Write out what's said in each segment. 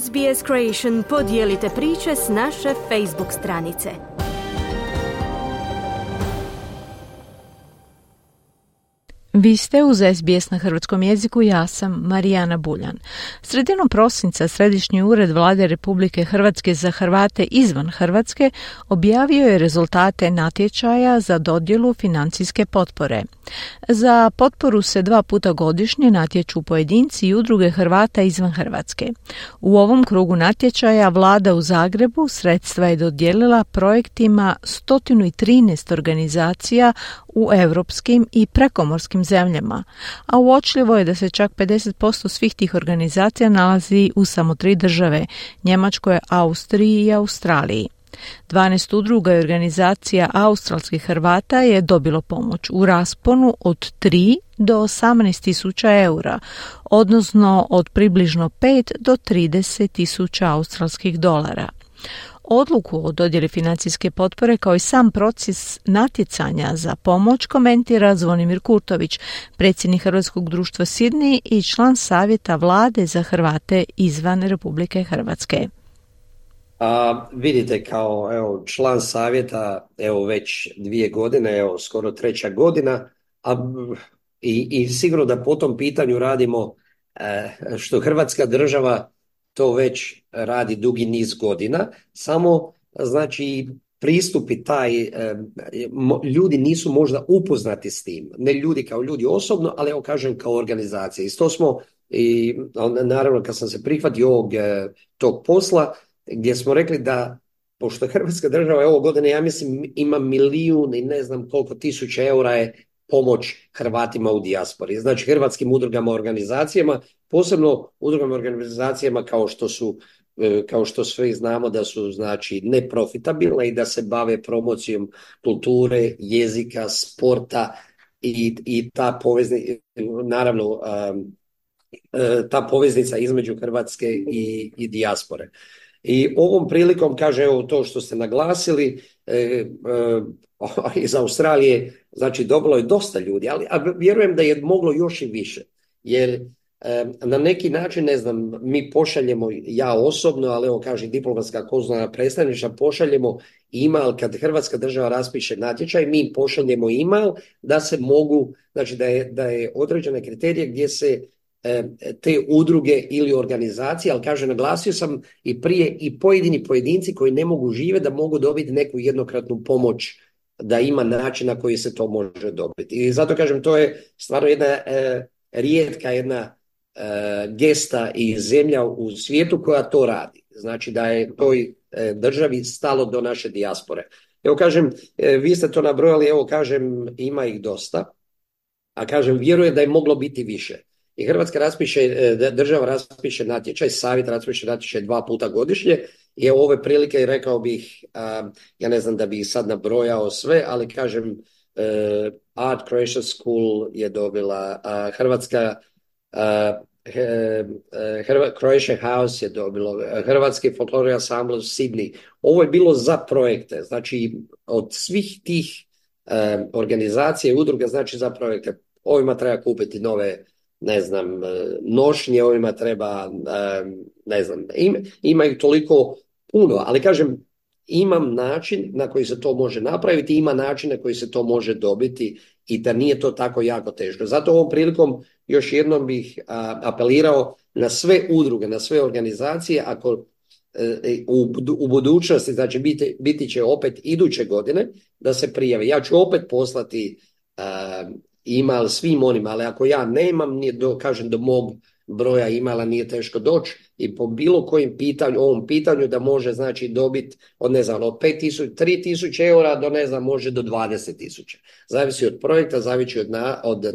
SBS Creation podijelite priče s naše Facebook stranice. Vi ste uz SBS na hrvatskom jeziku, ja sam Marijana Buljan. Sredinom prosinca Središnji ured Vlade Republike Hrvatske za Hrvate izvan Hrvatske objavio je rezultate natječaja za dodjelu financijske potpore. Za potporu se dva puta godišnje natječu pojedinci i udruge Hrvata izvan Hrvatske. U ovom krugu natječaja vlada u Zagrebu sredstva je dodijelila projektima 113 organizacija u europskim i prekomorskim zemljama, a uočljivo je da se čak 50% svih tih organizacija nalazi u samo tri države, Njemačkoj, Austriji i Australiji. 12 udruga i organizacija australskih Hrvata je dobilo pomoć u rasponu od 3 do 18 tisuća eura, odnosno od približno 5 do 30 tisuća australskih dolara. Odluku o dodjeli financijske potpore kao i sam proces natjecanja za pomoć komentira Zvonimir Kurtović, predsjednik Hrvatskog društva Sidni i član savjeta vlade za Hrvate izvan Republike Hrvatske. A, vidite kao evo, član savjeta evo već dvije godine, evo skoro treća godina, a, i, i sigurno da po tom pitanju radimo e, što Hrvatska država to već radi dugi niz godina, samo znači pristupi taj, e, ljudi nisu možda upoznati s tim, ne ljudi kao ljudi osobno, ali evo kažem kao organizacija. I to smo, i naravno kad sam se prihvatio ovog e, tog posla, gdje smo rekli da pošto Hrvatska država ovo godine, ja mislim, ima milijun i ne znam koliko tisuća eura je pomoć Hrvatima u dijaspori. Znači hrvatskim udrugama, organizacijama, posebno udrugama, organizacijama kao što su e, kao što svi znamo da su znači neprofitabilne i da se bave promocijom kulture, jezika, sporta i, i ta povezni, naravno e, ta poveznica između Hrvatske i, i dijaspore. I ovom prilikom, kaže, evo to što ste naglasili, e, e, iz Australije, znači dobilo je dosta ljudi, ali vjerujem da je moglo još i više, jer e, na neki način, ne znam, mi pošaljemo, ja osobno, ali evo kaže diplomatska konzularna predstavniča, pošaljemo email kad Hrvatska država raspiše natječaj, mi pošaljemo email da se mogu, znači da je, da je određene kriterije gdje se te udruge ili organizacije, ali kaže, naglasio sam i prije i pojedini pojedinci koji ne mogu žive da mogu dobiti neku jednokratnu pomoć da ima način na koji se to može dobiti. I zato kažem, to je stvarno jedna e, rijetka jedna e, gesta i zemlja u svijetu koja to radi. Znači da je toj e, državi stalo do naše dijaspore. Evo kažem, e, vi ste to nabrojali, evo kažem, ima ih dosta, a kažem, vjerujem da je moglo biti više i Hrvatska raspiše, e, država raspiše natječaj, savjet raspiše natječaj dva puta godišnje i ove prilike rekao bih, ja ne znam da bih sad nabrojao sve, ali kažem e, Art Croatia School je dobila, Hrvatska Croatia House je dobilo, Hrvatski folklorni ansambl Sydney. Ovo je bilo za projekte, znači od svih tih e, organizacija i udruga, znači za projekte. Ovima treba kupiti nove ne znam, e, nošnje ovima treba, e, ne znam, ima, ih toliko puno, ali kažem, imam način na koji se to može napraviti, ima način na koji se to može dobiti i da nije to tako jako teško. Zato ovom prilikom još jednom bih apelirao na sve udruge, na sve organizacije, ako e, u, u budućnosti, znači biti, biti će opet iduće godine da se prijave. Ja ću opet poslati email svim onima, ali ako ja nemam, nije do, kažem do mog broja imala nije teško doći i po bilo kojem pitanju, ovom pitanju da može znači dobiti od ne znam od 5000, 3000 eura do ne znam može do 20.000. Zavisi od projekta, zavisi od, na, od,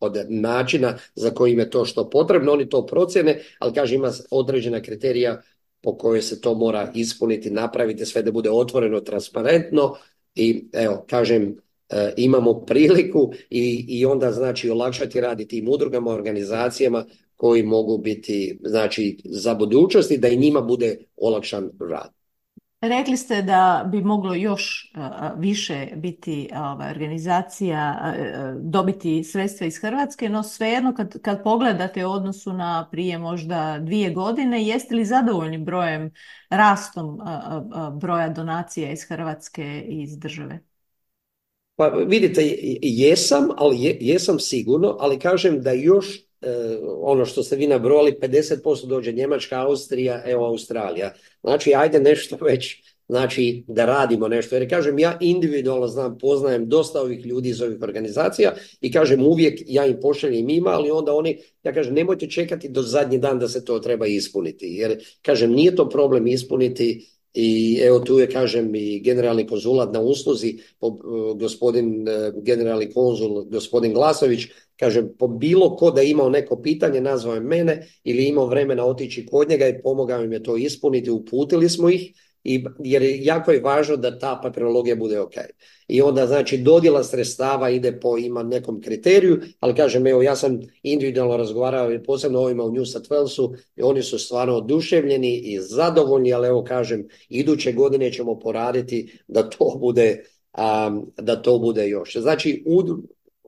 od načina za kojim je to što potrebno, oni to procjene, ali kaže ima određena kriterija po kojoj se to mora ispuniti, napraviti sve da bude otvoreno, transparentno i evo, kažem, E, imamo priliku i, i onda znači olakšati radi tim udrugama, organizacijama koji mogu biti znači za budućnost i da i njima bude olakšan rad. Rekli ste da bi moglo još više biti ovaj, organizacija dobiti sredstva iz Hrvatske, no svejedno kad, kad pogledate u odnosu na prije možda dvije godine, jeste li zadovoljni brojem, rastom broja donacija iz Hrvatske i iz države? Pa vidite, jesam, ali jesam sigurno, ali kažem da još E, ono što ste vi nabrojali, 50% dođe Njemačka, Austrija, evo Australija. Znači, ajde nešto već, znači da radimo nešto. Jer kažem, ja individualno znam, poznajem dosta ovih ljudi iz ovih organizacija i kažem uvijek ja im pošaljem ima, ali onda oni, ja kažem, nemojte čekati do zadnji dan da se to treba ispuniti. Jer, kažem, nije to problem ispuniti i evo tu je, kažem, i generalni konzulat na usluzi, e, gospodin e, generalni konzul, gospodin Glasović, kažem, po bilo ko da imao neko pitanje, nazvao je mene ili imao vremena otići kod njega i pomogao im je to ispuniti, uputili smo ih, i, jer jako je važno da ta papirologija bude ok. I onda znači dodjela sredstava ide po ima nekom kriteriju, ali kažem evo ja sam individualno razgovarao posebno ovima u New South i oni su stvarno oduševljeni i zadovoljni, ali evo kažem iduće godine ćemo poraditi da to bude da to bude još. Znači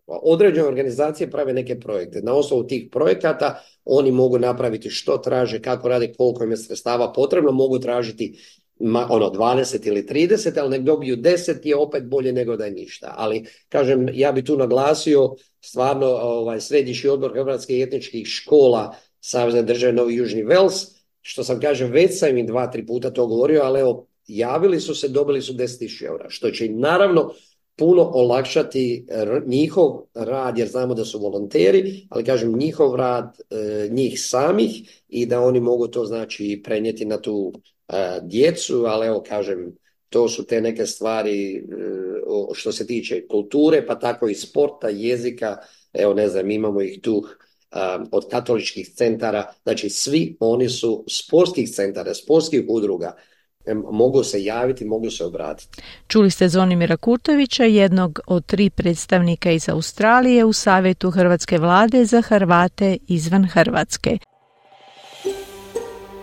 određene organizacije prave neke projekte. Na osnovu tih projekata oni mogu napraviti što traže, kako rade, koliko im je sredstava potrebno, mogu tražiti ono 20 ili 30, ali nek dobiju 10 je opet bolje nego da je ništa. Ali kažem, ja bi tu naglasio stvarno ovaj, središnji odbor hrvatskih etničkih škola Savezne države Novi Južni Vels, što sam kažem, već sam im dva, tri puta to govorio, ali evo, javili su se, dobili su 10.000 eura, što će im naravno puno olakšati njihov rad, jer znamo da su volonteri, ali kažem njihov rad e, njih samih i da oni mogu to znači prenijeti na tu djecu, ali evo kažem, to su te neke stvari e, što se tiče kulture, pa tako i sporta, jezika, evo ne znam, imamo ih tu od katoličkih centara, znači svi oni su sportskih centara, sportskih udruga, mogu se javiti, mogu se obratiti. Čuli ste Zvonimira Kurtovića, jednog od tri predstavnika iz Australije u savjetu Hrvatske vlade za Hrvate izvan Hrvatske.